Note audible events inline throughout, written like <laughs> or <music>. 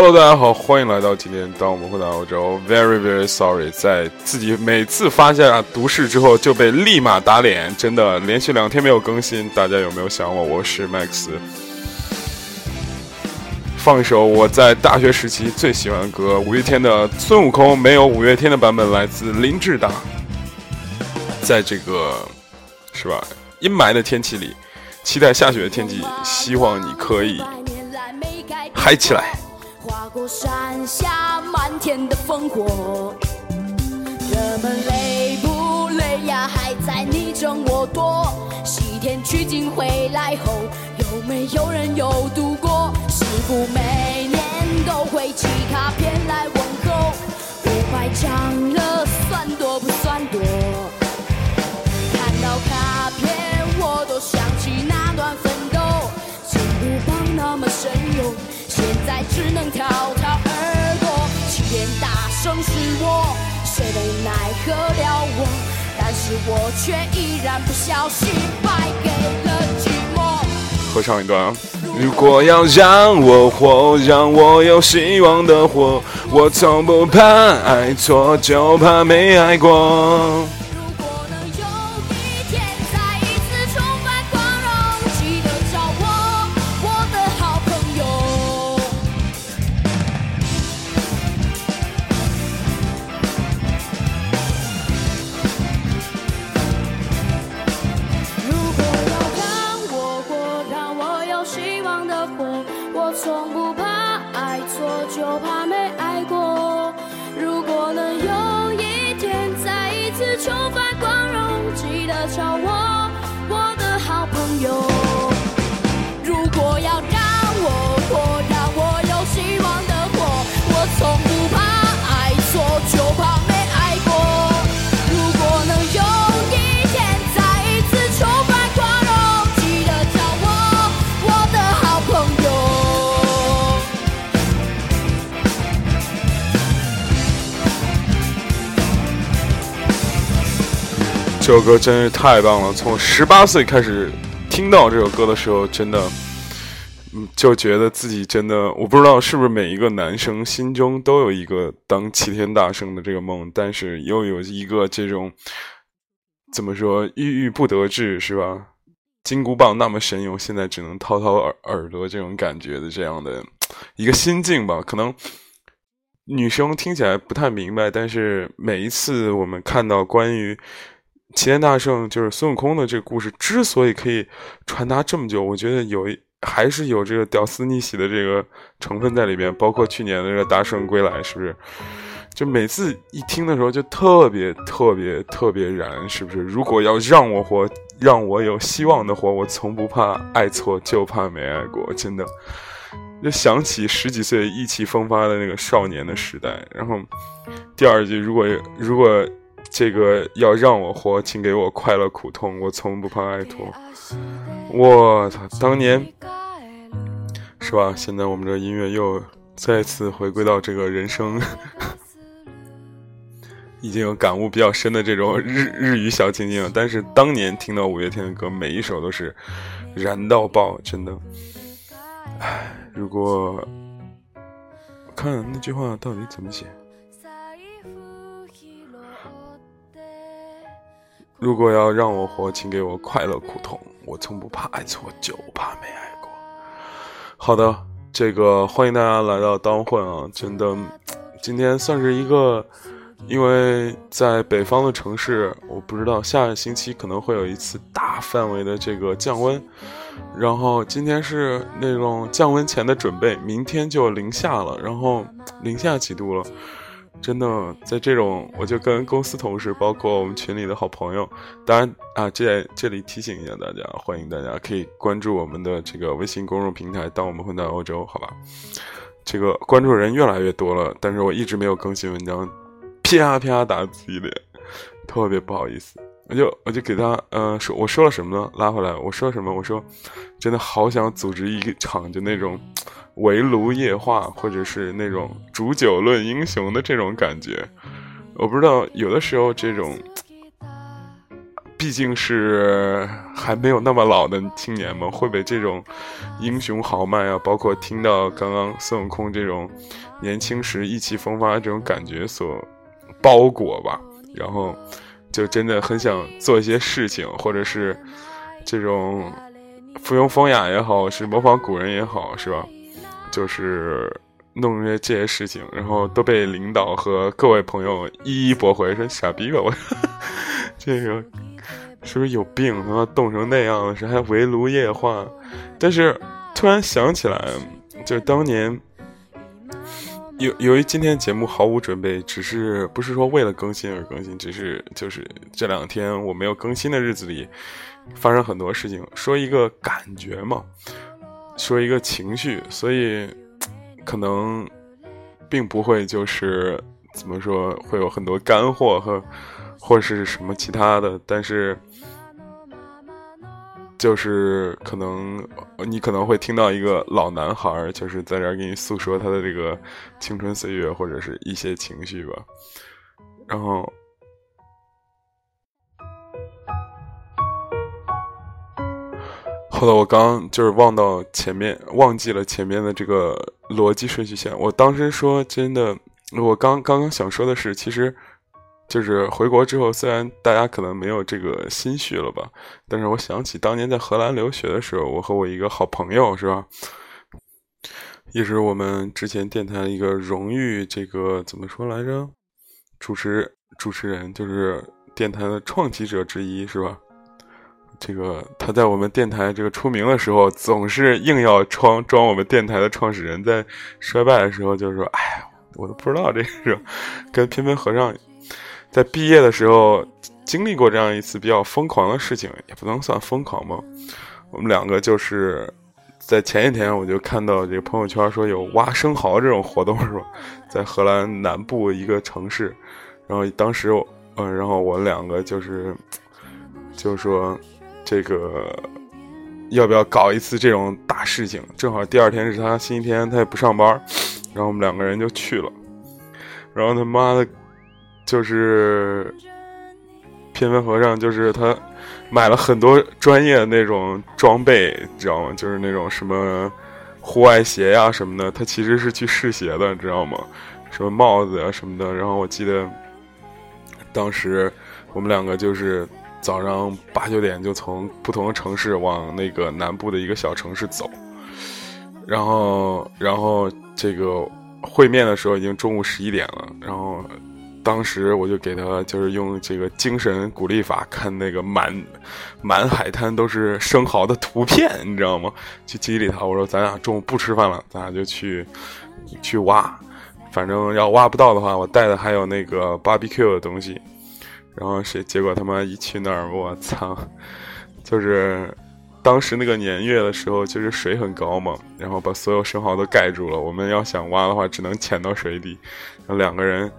Hello，大家好，欢迎来到今天。当我们回到欧洲，Very very sorry，在自己每次发下毒誓之后就被立马打脸，真的连续两天没有更新，大家有没有想我？我是 Max。放一首我在大学时期最喜欢的歌，五月天的《孙悟空》，没有五月天的版本，来自林志达。在这个是吧阴霾的天气里，期待下雪的天气，希望你可以嗨起来。划过山下漫天的烽火，人们累不累呀？还在你争我夺。西天取经回来后，有没有人有度过？师傅每年都会寄卡片来问候？五百张了，算多不算多？只能跳跳而过，起点大声是我，谁能奈何了我？但是我却依然不小心败给了寂寞。合唱一段啊！如果要让我活，让我有希望的活，我从不怕爱错，就怕没爱过。这首歌真是太棒了！从十八岁开始听到这首歌的时候，真的，嗯，就觉得自己真的，我不知道是不是每一个男生心中都有一个当齐天大圣的这个梦，但是又有一个这种怎么说郁郁不得志是吧？金箍棒那么神勇，现在只能掏掏耳耳朵这种感觉的这样的一个心境吧？可能女生听起来不太明白，但是每一次我们看到关于。齐天大圣就是孙悟空的这个故事，之所以可以传达这么久，我觉得有一还是有这个屌丝逆袭的这个成分在里边。包括去年的这个大圣归来，是不是？就每次一听的时候，就特别特别特别燃，是不是？如果要让我活，让我有希望的活，我从不怕爱错，就怕没爱过。真的，就想起十几岁意气风发的那个少年的时代。然后第二句，如果如果。这个要让我活，请给我快乐苦痛，我从不怕爱错。我操，当年是吧？现在我们这音乐又再次回归到这个人生 <laughs> 已经有感悟比较深的这种日日语小情景。但是当年听到五月天的歌，每一首都是燃到爆，真的。唉，如果看那句话到底怎么写？如果要让我活，请给我快乐苦痛。我从不怕爱错，就怕没爱过。好的，这个欢迎大家来到当混啊！真的，今天算是一个，因为在北方的城市，我不知道下个星期可能会有一次大范围的这个降温，然后今天是那种降温前的准备，明天就零下了，然后零下几度了。真的，在这种，我就跟公司同事，包括我们群里的好朋友，当然啊，这这里提醒一下大家，欢迎大家可以关注我们的这个微信公众平台。当我们混到欧洲，好吧，这个关注人越来越多了，但是我一直没有更新文章，啪啪打自己脸，特别不好意思。我就我就给他，呃，说我说了什么呢？拉回来，我说什么？我说，真的好想组织一场就那种。围炉夜话，或者是那种煮酒论英雄的这种感觉，我不知道有的时候这种毕竟是还没有那么老的青年嘛，会被这种英雄豪迈啊，包括听到刚刚孙悟空这种年轻时意气风发这种感觉所包裹吧，然后就真的很想做一些事情，或者是这种附庸风雅也好，是模仿古人也好，是吧？就是弄些这些事情，然后都被领导和各位朋友一一驳回，说傻逼吧我，<laughs> 这个是不是有病？他妈冻成那样了，是还围炉夜话？但是突然想起来，就是当年由由于今天节目毫无准备，只是不是说为了更新而更新，只是就是这两天我没有更新的日子里发生很多事情，说一个感觉嘛。说一个情绪，所以可能并不会就是怎么说会有很多干货和或是什么其他的，但是就是可能你可能会听到一个老男孩就是在这儿给你诉说他的这个青春岁月或者是一些情绪吧，然后。后来我刚就是忘到前面，忘记了前面的这个逻辑顺序线。我当时说真的，我刚刚刚想说的是，其实就是回国之后，虽然大家可能没有这个心绪了吧，但是我想起当年在荷兰留学的时候，我和我一个好朋友是吧，也是我们之前电台一个荣誉这个怎么说来着，主持主持人就是电台的创起者之一是吧？这个他在我们电台这个出名的时候，总是硬要装装我们电台的创始人，在衰败的时候，就是说，哎呀，我都不知道这个事，跟偏偏和尚在毕业的时候经历过这样一次比较疯狂的事情，也不能算疯狂吧。我们两个就是在前一天，我就看到这个朋友圈说有挖生蚝这种活动，是吧？在荷兰南部一个城市，然后当时，嗯，然后我们两个就是，就是说。这个要不要搞一次这种大事情？正好第二天是他星期天，他也不上班，然后我们两个人就去了。然后他妈的，就是偏偏和尚，就是他买了很多专业的那种装备，知道吗？就是那种什么户外鞋呀什么的。他其实是去试鞋的，知道吗？什么帽子啊什么的。然后我记得当时我们两个就是。早上八九点就从不同的城市往那个南部的一个小城市走，然后，然后这个会面的时候已经中午十一点了。然后，当时我就给他就是用这个精神鼓励法看那个满满海滩都是生蚝的图片，你知道吗？去激励他。我说咱俩中午不吃饭了，咱俩就去去挖，反正要挖不到的话，我带的还有那个 barbecue 的东西。然后谁？结果他妈一去那儿，<laughs> 我操！就是当时那个年月的时候，就是水很高嘛，然后把所有生蚝都盖住了。我们要想挖的话，只能潜到水底。然后两个人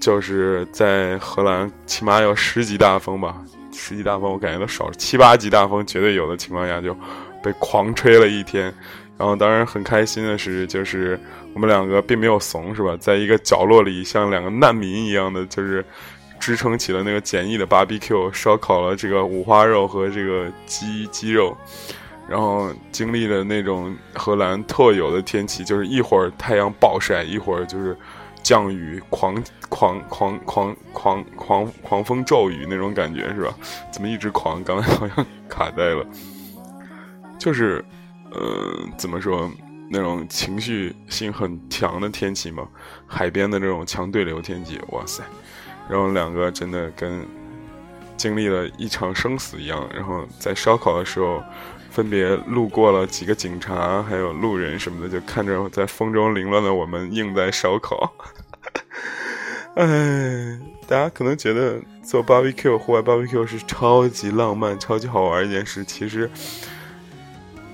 就是在荷兰，起码有十级大风吧，十级大风我感觉都少七八级大风绝对有的情况下，就被狂吹了一天。然后当然很开心的是，就是我们两个并没有怂，是吧？在一个角落里，像两个难民一样的，就是。支撑起了那个简易的 barbecue，烧烤了这个五花肉和这个鸡鸡肉，然后经历了那种荷兰特有的天气，就是一会儿太阳暴晒，一会儿就是降雨，狂狂狂狂狂狂狂风骤雨那种感觉是吧？怎么一直狂？刚才好像卡带了，就是呃，怎么说那种情绪性很强的天气嘛？海边的这种强对流天气，哇塞！然后两个真的跟经历了一场生死一样，然后在烧烤的时候，分别路过了几个警察，还有路人什么的，就看着在风中凌乱的我们硬在烧烤。哎，大家可能觉得做 barbecue 户外 barbecue 是超级浪漫、超级好玩一件事，其实。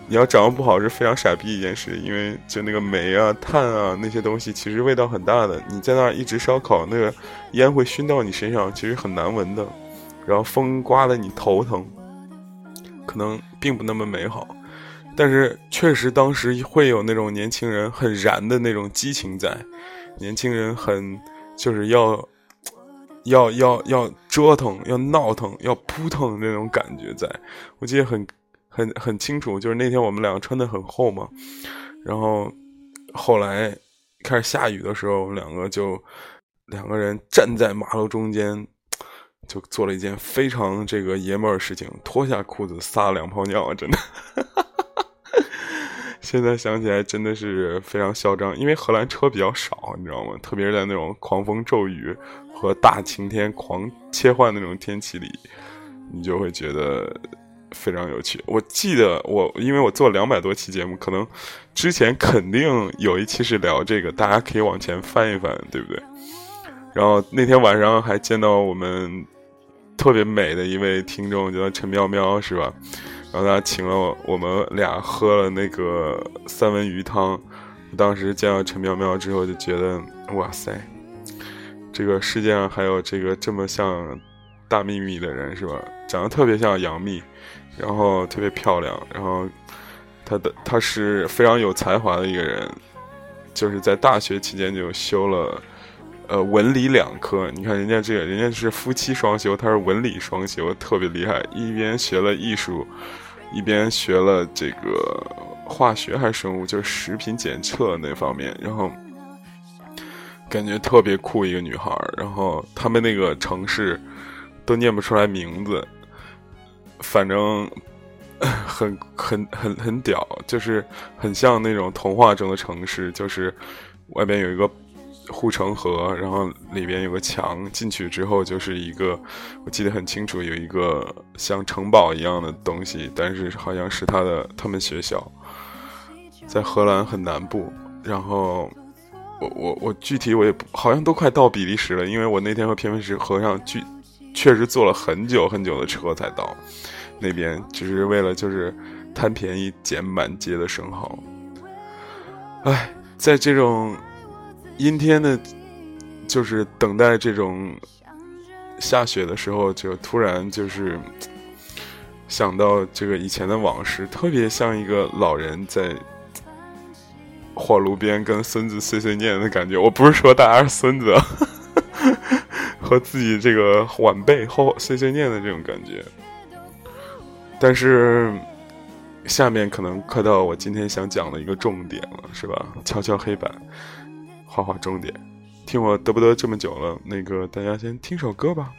你要掌握不好是非常傻逼一件事，因为就那个煤啊、炭啊那些东西，其实味道很大的。你在那儿一直烧烤，那个烟会熏到你身上，其实很难闻的。然后风刮得你头疼，可能并不那么美好。但是确实当时会有那种年轻人很燃的那种激情在，年轻人很就是要要要要折腾，要闹腾，要扑腾那种感觉，在我记得很很很清楚，就是那天我们两个穿的很厚嘛，然后后来开始下雨的时候，我们两个就两个人站在马路中间，就做了一件非常这个爷们儿的事情，脱下裤子撒了两泡尿，真的。<laughs> 现在想起来真的是非常嚣张，因为荷兰车比较少，你知道吗？特别是在那种狂风骤雨和大晴天狂切换那种天气里，你就会觉得非常有趣。我记得我，因为我做两百多期节目，可能之前肯定有一期是聊这个，大家可以往前翻一翻，对不对？然后那天晚上还见到我们特别美的一位听众，叫陈喵喵，是吧？然后他请了我我们俩喝了那个三文鱼汤，当时见到陈喵喵之后就觉得哇塞，这个世界上还有这个这么像大秘密的人是吧？长得特别像杨幂，然后特别漂亮，然后她的她是非常有才华的一个人，就是在大学期间就修了呃文理两科，你看人家这个人家是夫妻双修，她是文理双修，特别厉害，一边学了艺术。一边学了这个化学还是生物，就是食品检测那方面，然后感觉特别酷一个女孩儿。然后他们那个城市都念不出来名字，反正很 <laughs> 很很很屌，就是很像那种童话中的城市，就是外边有一个。护城河，然后里边有个墙，进去之后就是一个，我记得很清楚，有一个像城堡一样的东西，但是好像是他的他们学校，在荷兰很南部。然后我我我具体我也不好像都快到比利时了，因为我那天和偏偏是河上去，确实坐了很久很久的车才到那边，只是为了就是贪便宜捡满街的生蚝。哎，在这种。阴天的，就是等待这种下雪的时候，就突然就是想到这个以前的往事，特别像一个老人在火炉边跟孙子碎碎念的感觉。我不是说大家是孙子，和自己这个晚辈后碎碎念的这种感觉。但是下面可能快到我今天想讲的一个重点了，是吧？敲敲黑板。画画重点，听我嘚不嘚这么久了，那个大家先听首歌吧，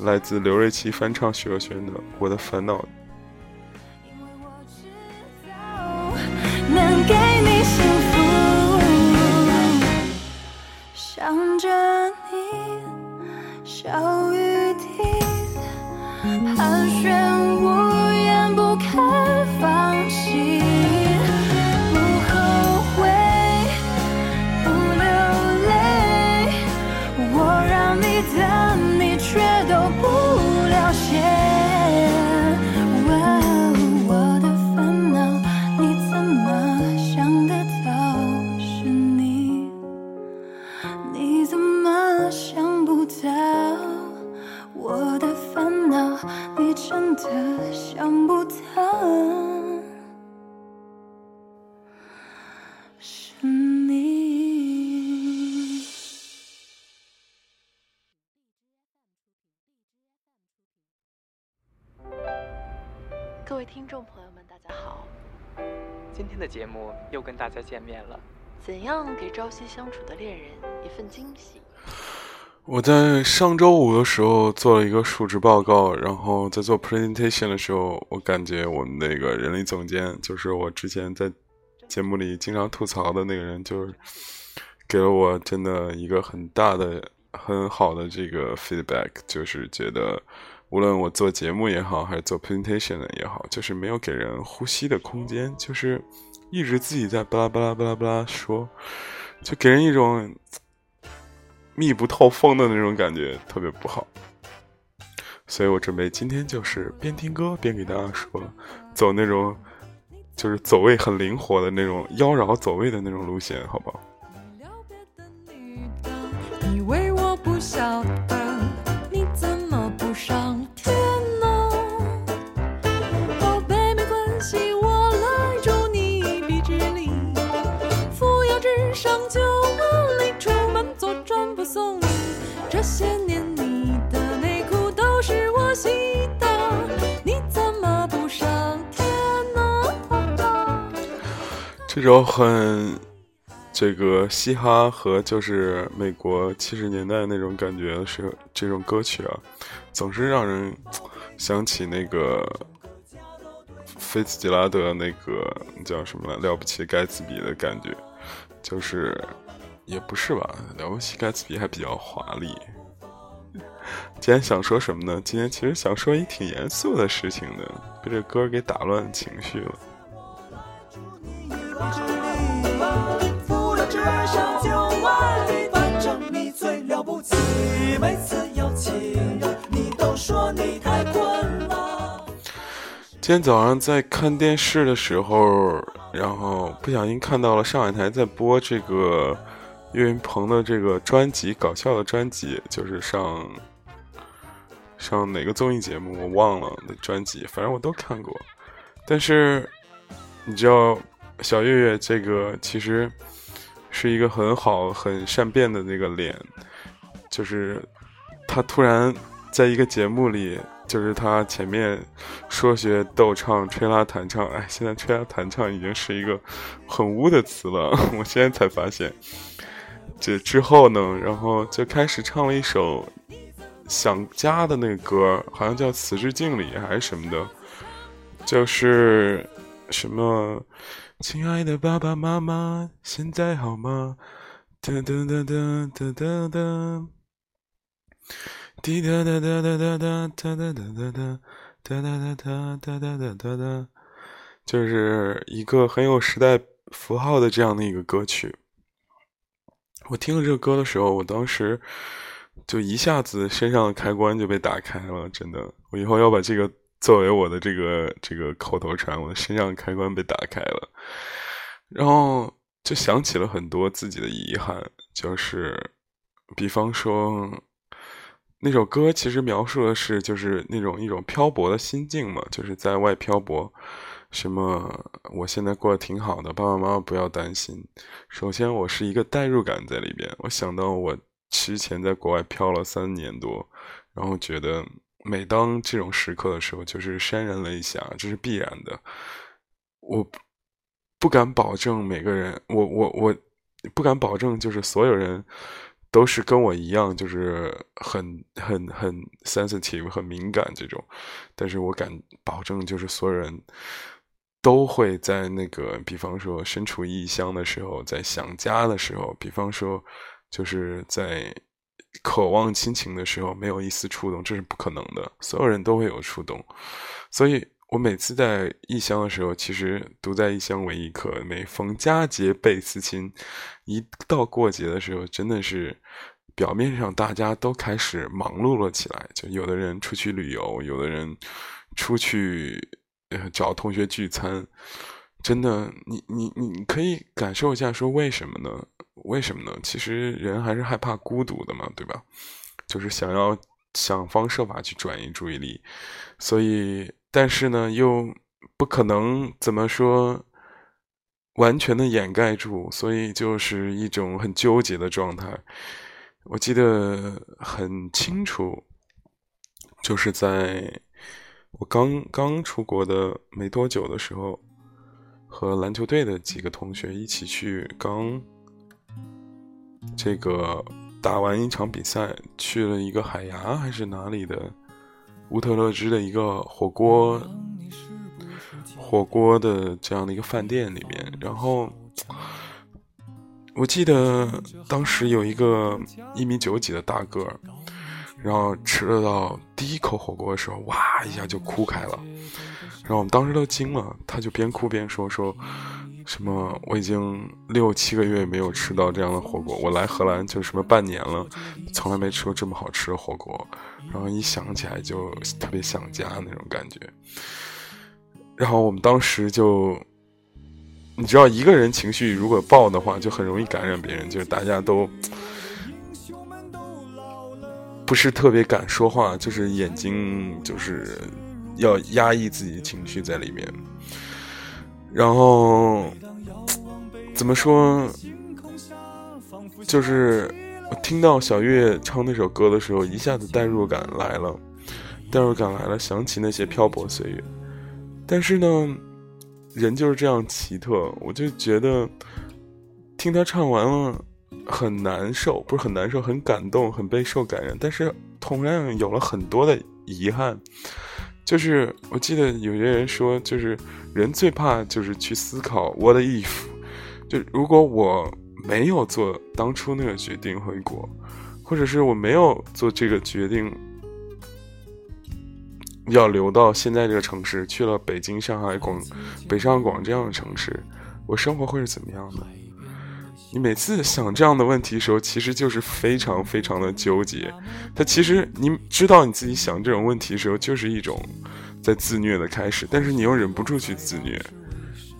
来自刘瑞琦翻唱许若瑄的《我的烦恼》。小雨滴，盘旋屋檐不开。的节目又跟大家见面了。怎样给朝夕相处的恋人一份惊喜？我在上周五的时候做了一个述职报告，然后在做 presentation 的时候，我感觉我们那个人力总监，就是我之前在节目里经常吐槽的那个人，就是给了我真的一个很大的、很好的这个 feedback，就是觉得。无论我做节目也好，还是做 presentation 的也好，就是没有给人呼吸的空间，就是一直自己在巴拉巴拉巴拉巴拉说，就给人一种密不透风的那种感觉，特别不好。所以我准备今天就是边听歌边给大家说，走那种就是走位很灵活的那种妖娆走位的那种路线，好不好？这种很这个嘻哈和就是美国七十年代那种感觉是这种歌曲啊，总是让人想起那个菲茨杰拉德那个叫什么了不起盖茨比的感觉，就是也不是吧，了不起盖茨比还比较华丽。今天想说什么呢？今天其实想说一挺严肃的事情的，被这歌给打乱情绪了。今天早上在看电视的时候，然后不小心看到了上海台在播这个岳云鹏的这个专辑，搞笑的专辑，就是上上哪个综艺节目我忘了的专辑，反正我都看过。但是你知道，小岳岳这个其实是一个很好、很善变的那个脸，就是他突然在一个节目里。就是他前面说学逗唱、吹拉弹唱，哎，现在吹拉弹唱已经是一个很污的词了。<laughs> 我现在才发现，这之后呢，然后就开始唱了一首想家的那个歌，好像叫《此致敬礼》还是什么的，就是什么“亲爱的爸爸妈妈，现在好吗？”噔噔噔噔噔噔噔。滴答答答答答答答答答答答答答答答答答答，就是一个很有时代符号的这样的一个歌曲。我听了这个歌的时候，我当时就一下子身上的开关就被打开了，真的。我以后要把这个作为我的这个这个口头禅，我的身上开关被打开了，然后就想起了很多自己的遗憾，就是比方说。那首歌其实描述的是，就是那种一种漂泊的心境嘛，就是在外漂泊。什么？我现在过得挺好的，爸爸妈妈不要担心。首先，我是一个代入感在里边，我想到我之前在国外漂了三年多，然后觉得每当这种时刻的时候，就是潸然泪下，这是必然的。我不敢保证每个人，我我我不敢保证，就是所有人。都是跟我一样，就是很很很 sensitive，很敏感这种，但是我敢保证，就是所有人都会在那个，比方说身处异乡的时候，在想家的时候，比方说就是在渴望亲情的时候，没有一丝触动，这是不可能的，所有人都会有触动，所以。我每次在异乡的时候，其实独在异乡为异客。每逢佳节倍思亲，一到过节的时候，真的是表面上大家都开始忙碌了起来。就有的人出去旅游，有的人出去找同学聚餐。真的，你你你可以感受一下，说为什么呢？为什么呢？其实人还是害怕孤独的嘛，对吧？就是想要想方设法去转移注意力，所以。但是呢，又不可能怎么说完全的掩盖住，所以就是一种很纠结的状态。我记得很清楚，就是在我刚刚出国的没多久的时候，和篮球队的几个同学一起去刚这个打完一场比赛，去了一个海牙还是哪里的。乌特勒支的一个火锅火锅的这样的一个饭店里面，然后我记得当时有一个一米九几的大个儿，然后吃了到第一口火锅的时候，哇一下就哭开了，然后我们当时都惊了，他就边哭边说说。什么？我已经六七个月没有吃到这样的火锅。我来荷兰就什么半年了，从来没吃过这么好吃的火锅。然后一想起来就特别想家那种感觉。然后我们当时就，你知道，一个人情绪如果爆的话，就很容易感染别人。就是大家都不是特别敢说话，就是眼睛就是要压抑自己的情绪在里面。然后怎么说？就是我听到小月唱那首歌的时候，一下子代入感来了，代入感来了，想起那些漂泊岁月。但是呢，人就是这样奇特，我就觉得听他唱完了很难受，不是很难受，很感动，很备受感染，但是同样有了很多的遗憾。就是我记得有些人说，就是人最怕就是去思考 what if，就如果我没有做当初那个决定回国，或者是我没有做这个决定。要留到现在这个城市，去了北京、上海、广北上广这样的城市，我生活会是怎么样的？你每次想这样的问题的时候，其实就是非常非常的纠结。他其实你知道你自己想这种问题的时候，就是一种在自虐的开始，但是你又忍不住去自虐。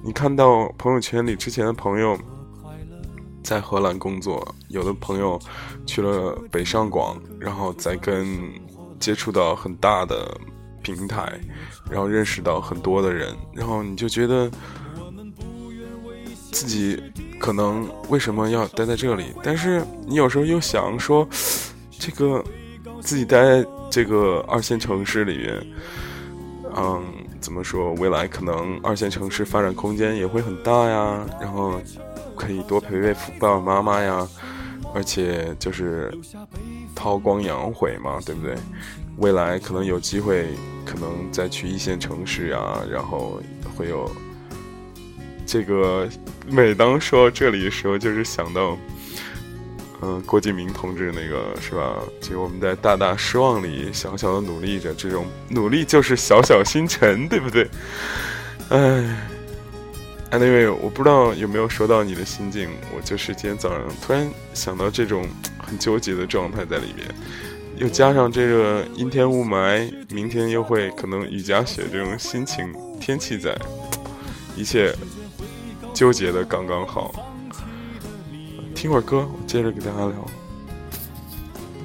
你看到朋友圈里之前的朋友在荷兰工作，有的朋友去了北上广，然后再跟接触到很大的。平台，然后认识到很多的人，然后你就觉得自己可能为什么要待在这里？但是你有时候又想说，这个自己待在这个二线城市里面，嗯，怎么说？未来可能二线城市发展空间也会很大呀，然后可以多陪陪爸爸妈妈呀，而且就是韬光养晦嘛，对不对？未来可能有机会。可能再去一线城市啊，然后会有这个。每当说到这里的时候，就是想到，嗯，郭敬明同志那个是吧？就我们在大大失望里小小的努力着，这种努力就是小小星辰，对不对？哎，anyway，我不知道有没有说到你的心境。我就是今天早上突然想到这种很纠结的状态在里面。又加上这个阴天雾霾，明天又会可能雨夹雪，这种心情天气在，一切纠结的刚刚好。听会儿歌，我接着给大家聊。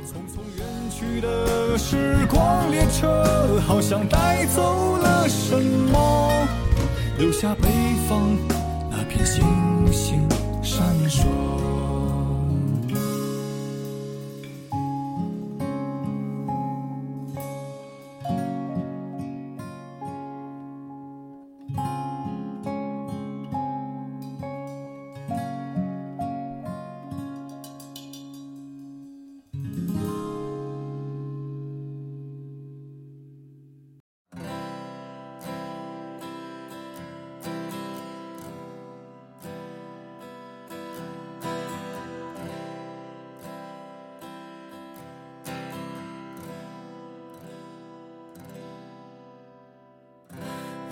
匆匆远去的时光列车好像带走了什么，留下北方那片星星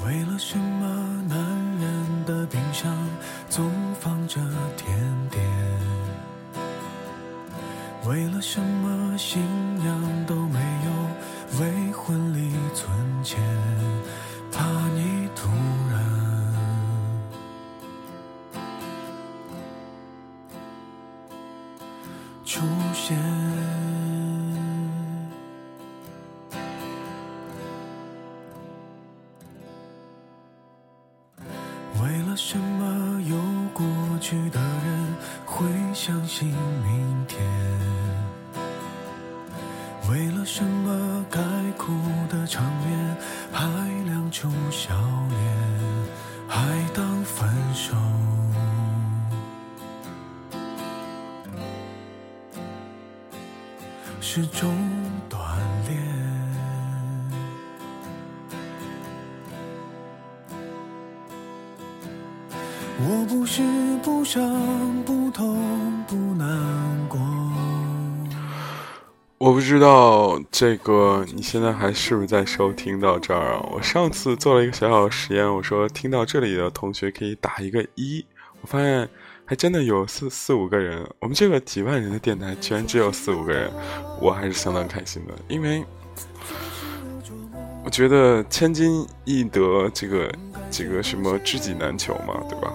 为了什么男人的冰箱总放着甜点？为了什么新娘都没有为婚礼存钱？怕你突我不是不伤不痛不难过。我不知道这个你现在还是不是在收听到这儿啊？我上次做了一个小小的实验，我说听到这里的同学可以打一个一，我发现。还真的有四四五个人，我们这个几万人的电台居然只有四五个人，我还是相当开心的，因为我觉得千金易得，这个这个什么知己难求嘛，对吧？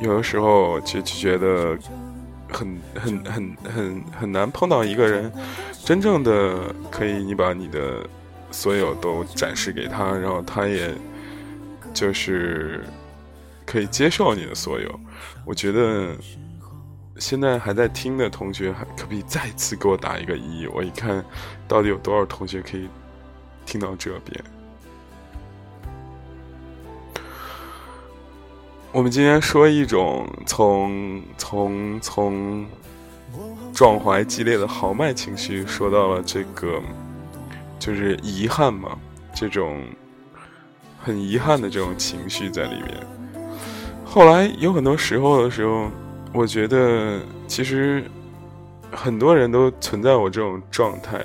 有的时候就就觉得很很很很很难碰到一个人，真正的可以你把你的所有都展示给他，然后他也就是可以接受你的所有。我觉得现在还在听的同学，还可不可以再次给我打一个一？我一看到底有多少同学可以听到这边。我们今天说一种从从从壮怀激烈的豪迈情绪，说到了这个就是遗憾嘛，这种很遗憾的这种情绪在里面。后来有很多时候的时候，我觉得其实很多人都存在我这种状态，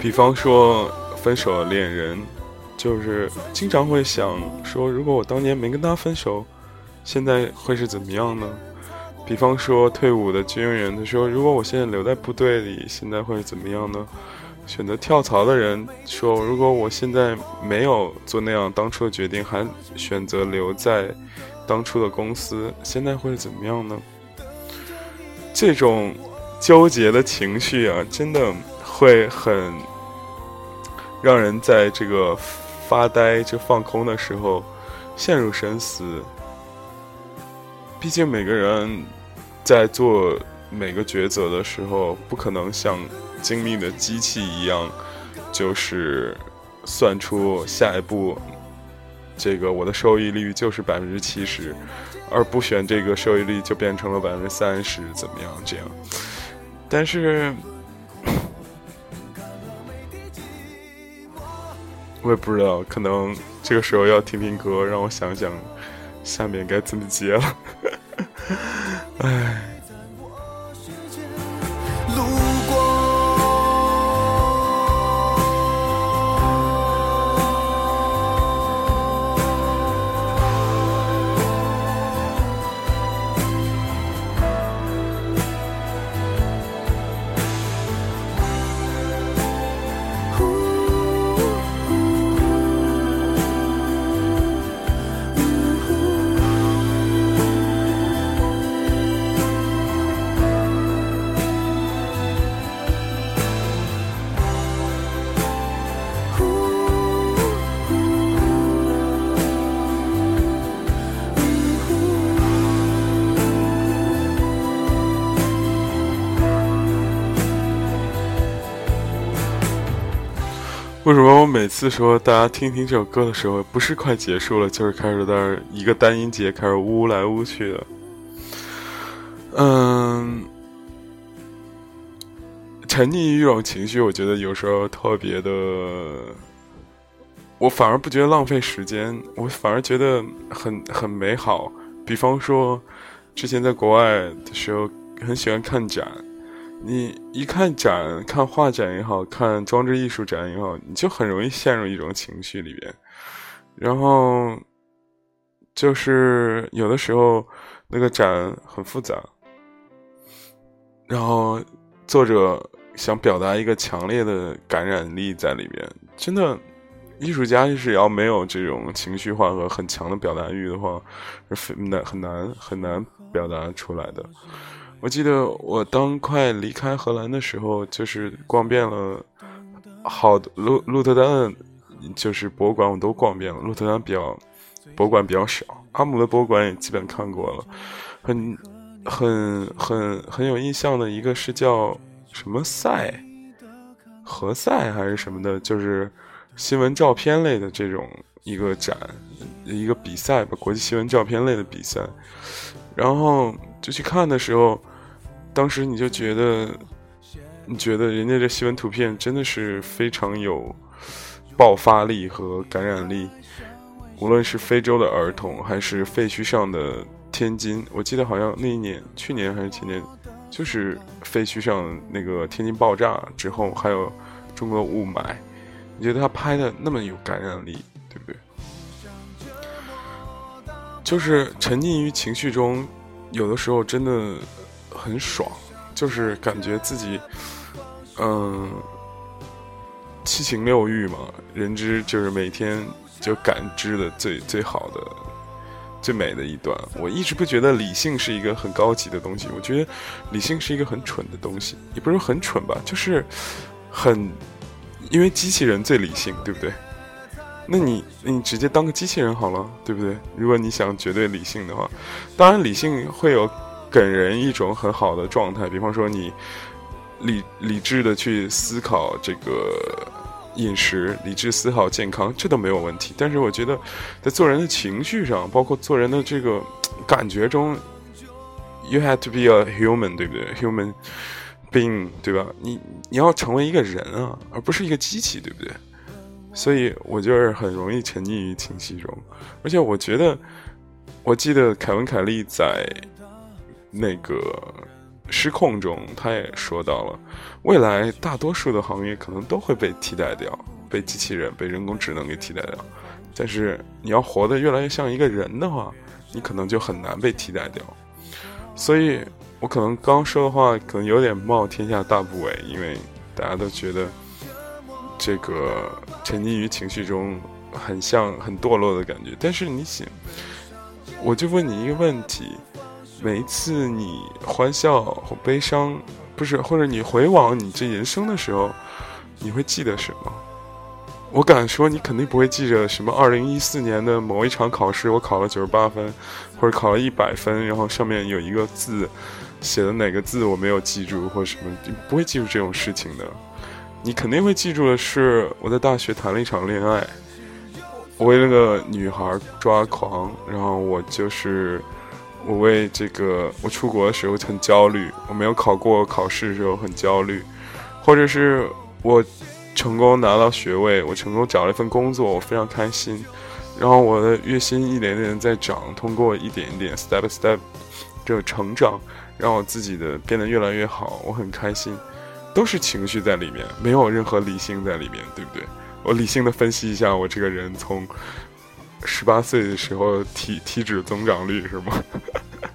比方说分手的恋人。就是经常会想说，如果我当年没跟他分手，现在会是怎么样呢？比方说退伍的军人，他说，如果我现在留在部队里，现在会怎么样呢？选择跳槽的人说，如果我现在没有做那样当初的决定，还选择留在当初的公司，现在会是怎么样呢？这种纠结的情绪啊，真的会很让人在这个。发呆就放空的时候，陷入深思。毕竟每个人在做每个抉择的时候，不可能像精密的机器一样，就是算出下一步这个我的收益率就是百分之七十，而不选这个收益率就变成了百分之三十，怎么样？这样，但是。我也不知道，可能这个时候要听听歌，让我想想下面该怎么接了。唉。每次说大家听听这首歌的时候，不是快结束了，就是开始在一个单音节开始呜来呜去的？嗯，沉溺于一种情绪，我觉得有时候特别的，我反而不觉得浪费时间，我反而觉得很很美好。比方说，之前在国外的时候，很喜欢看展。你一看展，看画展也好看装置艺术展也好，你就很容易陷入一种情绪里边。然后就是有的时候那个展很复杂，然后作者想表达一个强烈的感染力在里边。真的，艺术家就是要没有这种情绪化和很强的表达欲的话，是难很难很难表达出来的。我记得我当快离开荷兰的时候，就是逛遍了好鹿鹿特丹，就是博物馆我都逛遍了。鹿特丹比较博物馆比较少，阿姆的博物馆也基本看过了。很很很很有印象的一个是叫什么赛何赛还是什么的，就是新闻照片类的这种一个展，一个比赛吧，国际新闻照片类的比赛。然后就去看的时候。当时你就觉得，你觉得人家这新闻图片真的是非常有爆发力和感染力，无论是非洲的儿童，还是废墟上的天津，我记得好像那一年，去年还是前年，就是废墟上那个天津爆炸之后，还有中国雾霾，你觉得他拍的那么有感染力，对不对？就是沉浸于情绪中，有的时候真的。很爽，就是感觉自己，嗯，七情六欲嘛，人之就是每天就感知的最最好的、最美的一段。我一直不觉得理性是一个很高级的东西，我觉得理性是一个很蠢的东西，也不是很蠢吧，就是很，因为机器人最理性，对不对？那你你直接当个机器人好了，对不对？如果你想绝对理性的话，当然理性会有。给人一种很好的状态，比方说你理理智的去思考这个饮食、理智思考、健康，这都没有问题。但是我觉得，在做人的情绪上，包括做人的这个感觉中，you have to be a human，对不对？human being，对吧？你你要成为一个人啊，而不是一个机器，对不对？所以我就是很容易沉溺于情绪中，而且我觉得，我记得凯文·凯利在那个失控中，他也说到了，未来大多数的行业可能都会被替代掉，被机器人、被人工智能给替代掉。但是你要活得越来越像一个人的话，你可能就很难被替代掉。所以我可能刚说的话可能有点冒天下大不韪，因为大家都觉得。这个沉溺于情绪中，很像很堕落的感觉。但是你想，我就问你一个问题：每一次你欢笑或悲伤，不是或者你回望你这人生的时候，你会记得什么？我敢说，你肯定不会记着什么二零一四年的某一场考试，我考了九十八分，或者考了一百分，然后上面有一个字，写的哪个字我没有记住，或什么，不会记住这种事情的。你肯定会记住的是，我在大学谈了一场恋爱，我为那个女孩抓狂，然后我就是我为这个我出国的时候很焦虑，我没有考过考试的时候很焦虑，或者是我成功拿到学位，我成功找了一份工作，我非常开心，然后我的月薪一点点在涨，通过一点点 step step 这个成长，让我自己的变得越来越好，我很开心。都是情绪在里面，没有任何理性在里面，对不对？我理性的分析一下，我这个人从十八岁的时候体体脂增长率是吗？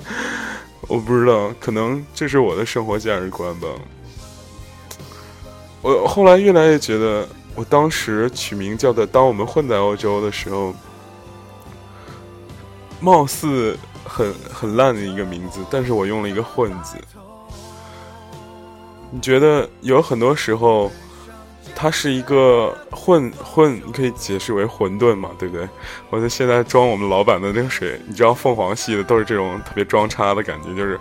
<laughs> 我不知道，可能这是我的生活价值观吧。我后来越来越觉得，我当时取名叫做“当我们混在欧洲”的时候，貌似很很烂的一个名字，但是我用了一个“混”字。你觉得有很多时候，它是一个混混，你可以解释为混沌嘛，对不对？我在现在装我们老板的那个水，你知道凤凰系的都是这种特别装叉的感觉，就是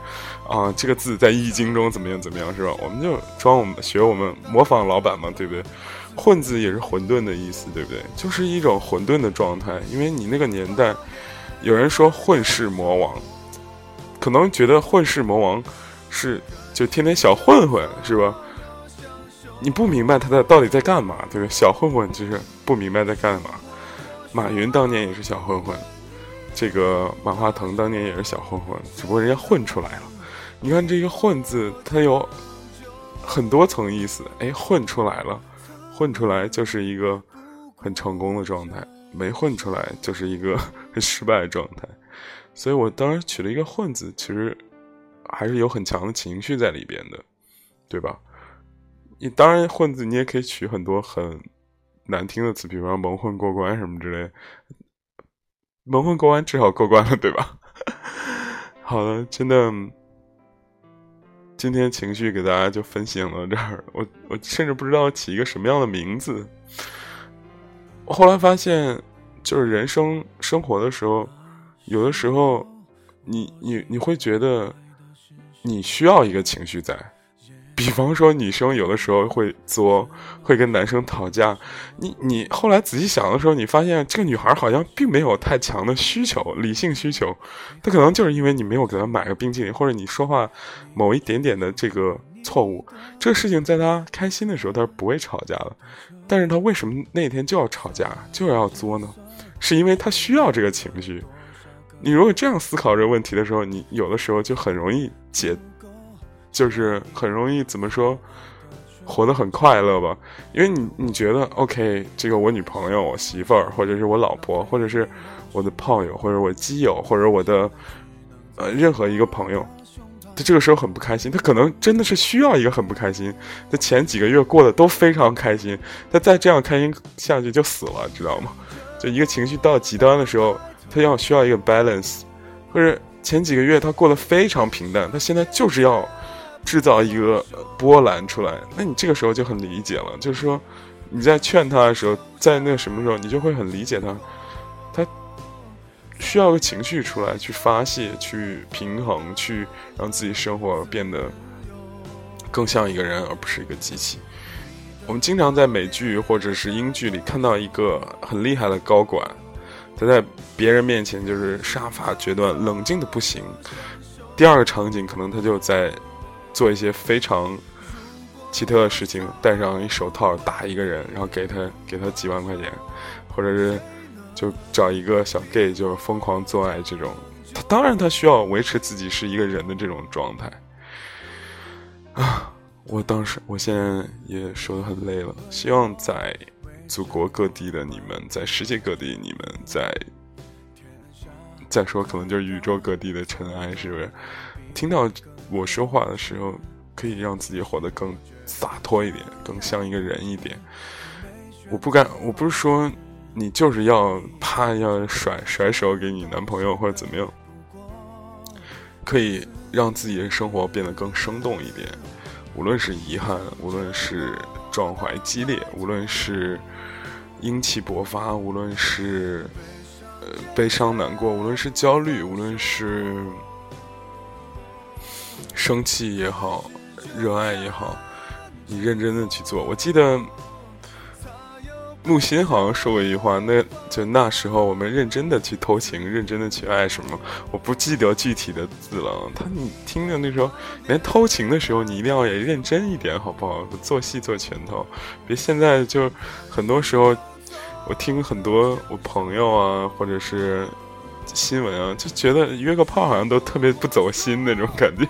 啊，这个字在易经中怎么样怎么样，是吧？我们就装我们学我们模仿老板嘛，对不对？混字也是混沌的意思，对不对？就是一种混沌的状态，因为你那个年代，有人说混世魔王，可能觉得混世魔王是。就天天小混混是吧？你不明白他在到底在干嘛，对吧？小混混就是不明白在干嘛。马云当年也是小混混，这个马化腾当年也是小混混，只不过人家混出来了。你看这个“混”字，它有很多层意思。哎，混出来了，混出来就是一个很成功的状态；没混出来就是一个很失败的状态。所以我当时取了一个“混”字，其实。还是有很强的情绪在里边的，对吧？你当然混子，你也可以取很多很难听的词，比方蒙混过关什么之类。蒙混过关至少过关了，对吧？<laughs> 好了，真的，今天情绪给大家就分享到这儿。我我甚至不知道起一个什么样的名字。我后来发现，就是人生生活的时候，有的时候，你你你会觉得。你需要一个情绪在，比方说女生有的时候会作，会跟男生讨架。你你后来仔细想的时候，你发现这个女孩好像并没有太强的需求，理性需求。她可能就是因为你没有给她买个冰淇淋，或者你说话某一点点的这个错误，这个事情在她开心的时候她是不会吵架的。但是她为什么那天就要吵架，就要作呢？是因为她需要这个情绪。你如果这样思考这个问题的时候，你有的时候就很容易解，就是很容易怎么说，活得很快乐吧？因为你你觉得，OK，这个我女朋友、我媳妇儿，或者是我老婆，或者是我的炮友，或者我基友，或者我的呃任何一个朋友，他这个时候很不开心，他可能真的是需要一个很不开心。他前几个月过得都非常开心，他再这样开心下去就死了，知道吗？就一个情绪到极端的时候。他要需要一个 balance，或者前几个月他过得非常平淡，他现在就是要制造一个波澜出来。那你这个时候就很理解了，就是说你在劝他的时候，在那什么时候，你就会很理解他，他需要个情绪出来去发泄、去平衡、去让自己生活变得更像一个人，而不是一个机器。我们经常在美剧或者是英剧里看到一个很厉害的高管，他在别人面前就是杀伐决断、冷静的不行。第二个场景可能他就在做一些非常奇特的事情，戴上一手套打一个人，然后给他给他几万块钱，或者是就找一个小 gay 就是疯狂做爱这种。他当然他需要维持自己是一个人的这种状态啊。我当时，我现在也说的很累了。希望在祖国各地的你们，在世界各地你们，在再说可能就是宇宙各地的尘埃，是不是？听到我说话的时候，可以让自己活得更洒脱一点，更像一个人一点。我不敢，我不是说你就是要怕要甩甩手给你男朋友或者怎么样，可以让自己的生活变得更生动一点。无论是遗憾，无论是壮怀激烈，无论是英气勃发，无论是呃悲伤难过，无论是焦虑，无论是生气也好，热爱也好，你认真的去做。我记得。木心好像说过一句话，那就那时候我们认真的去偷情，认真的去爱什么，我不记得具体的字了。他你听着那时候，连偷情的时候你一定要也认真一点，好不好？做戏做全头，别现在就很多时候，我听很多我朋友啊，或者是新闻啊，就觉得约个炮好像都特别不走心那种感觉，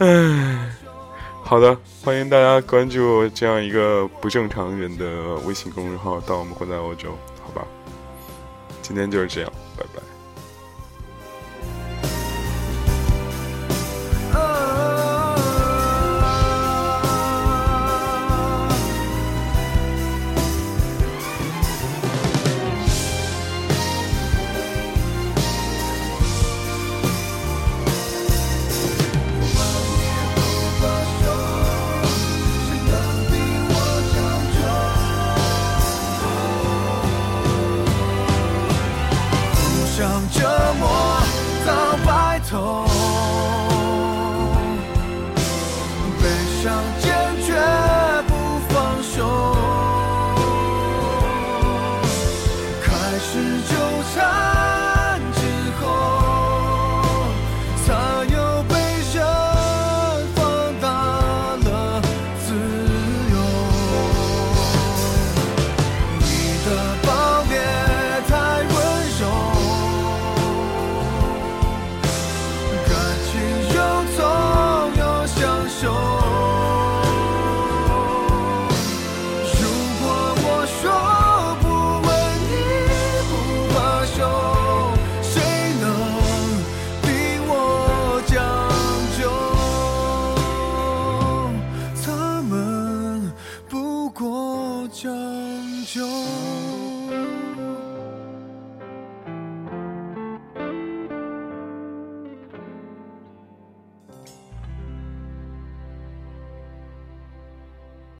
唉。<laughs> 好的，欢迎大家关注这样一个不正常人的微信公众号。到我们活在欧洲，好吧，今天就是这样，拜拜。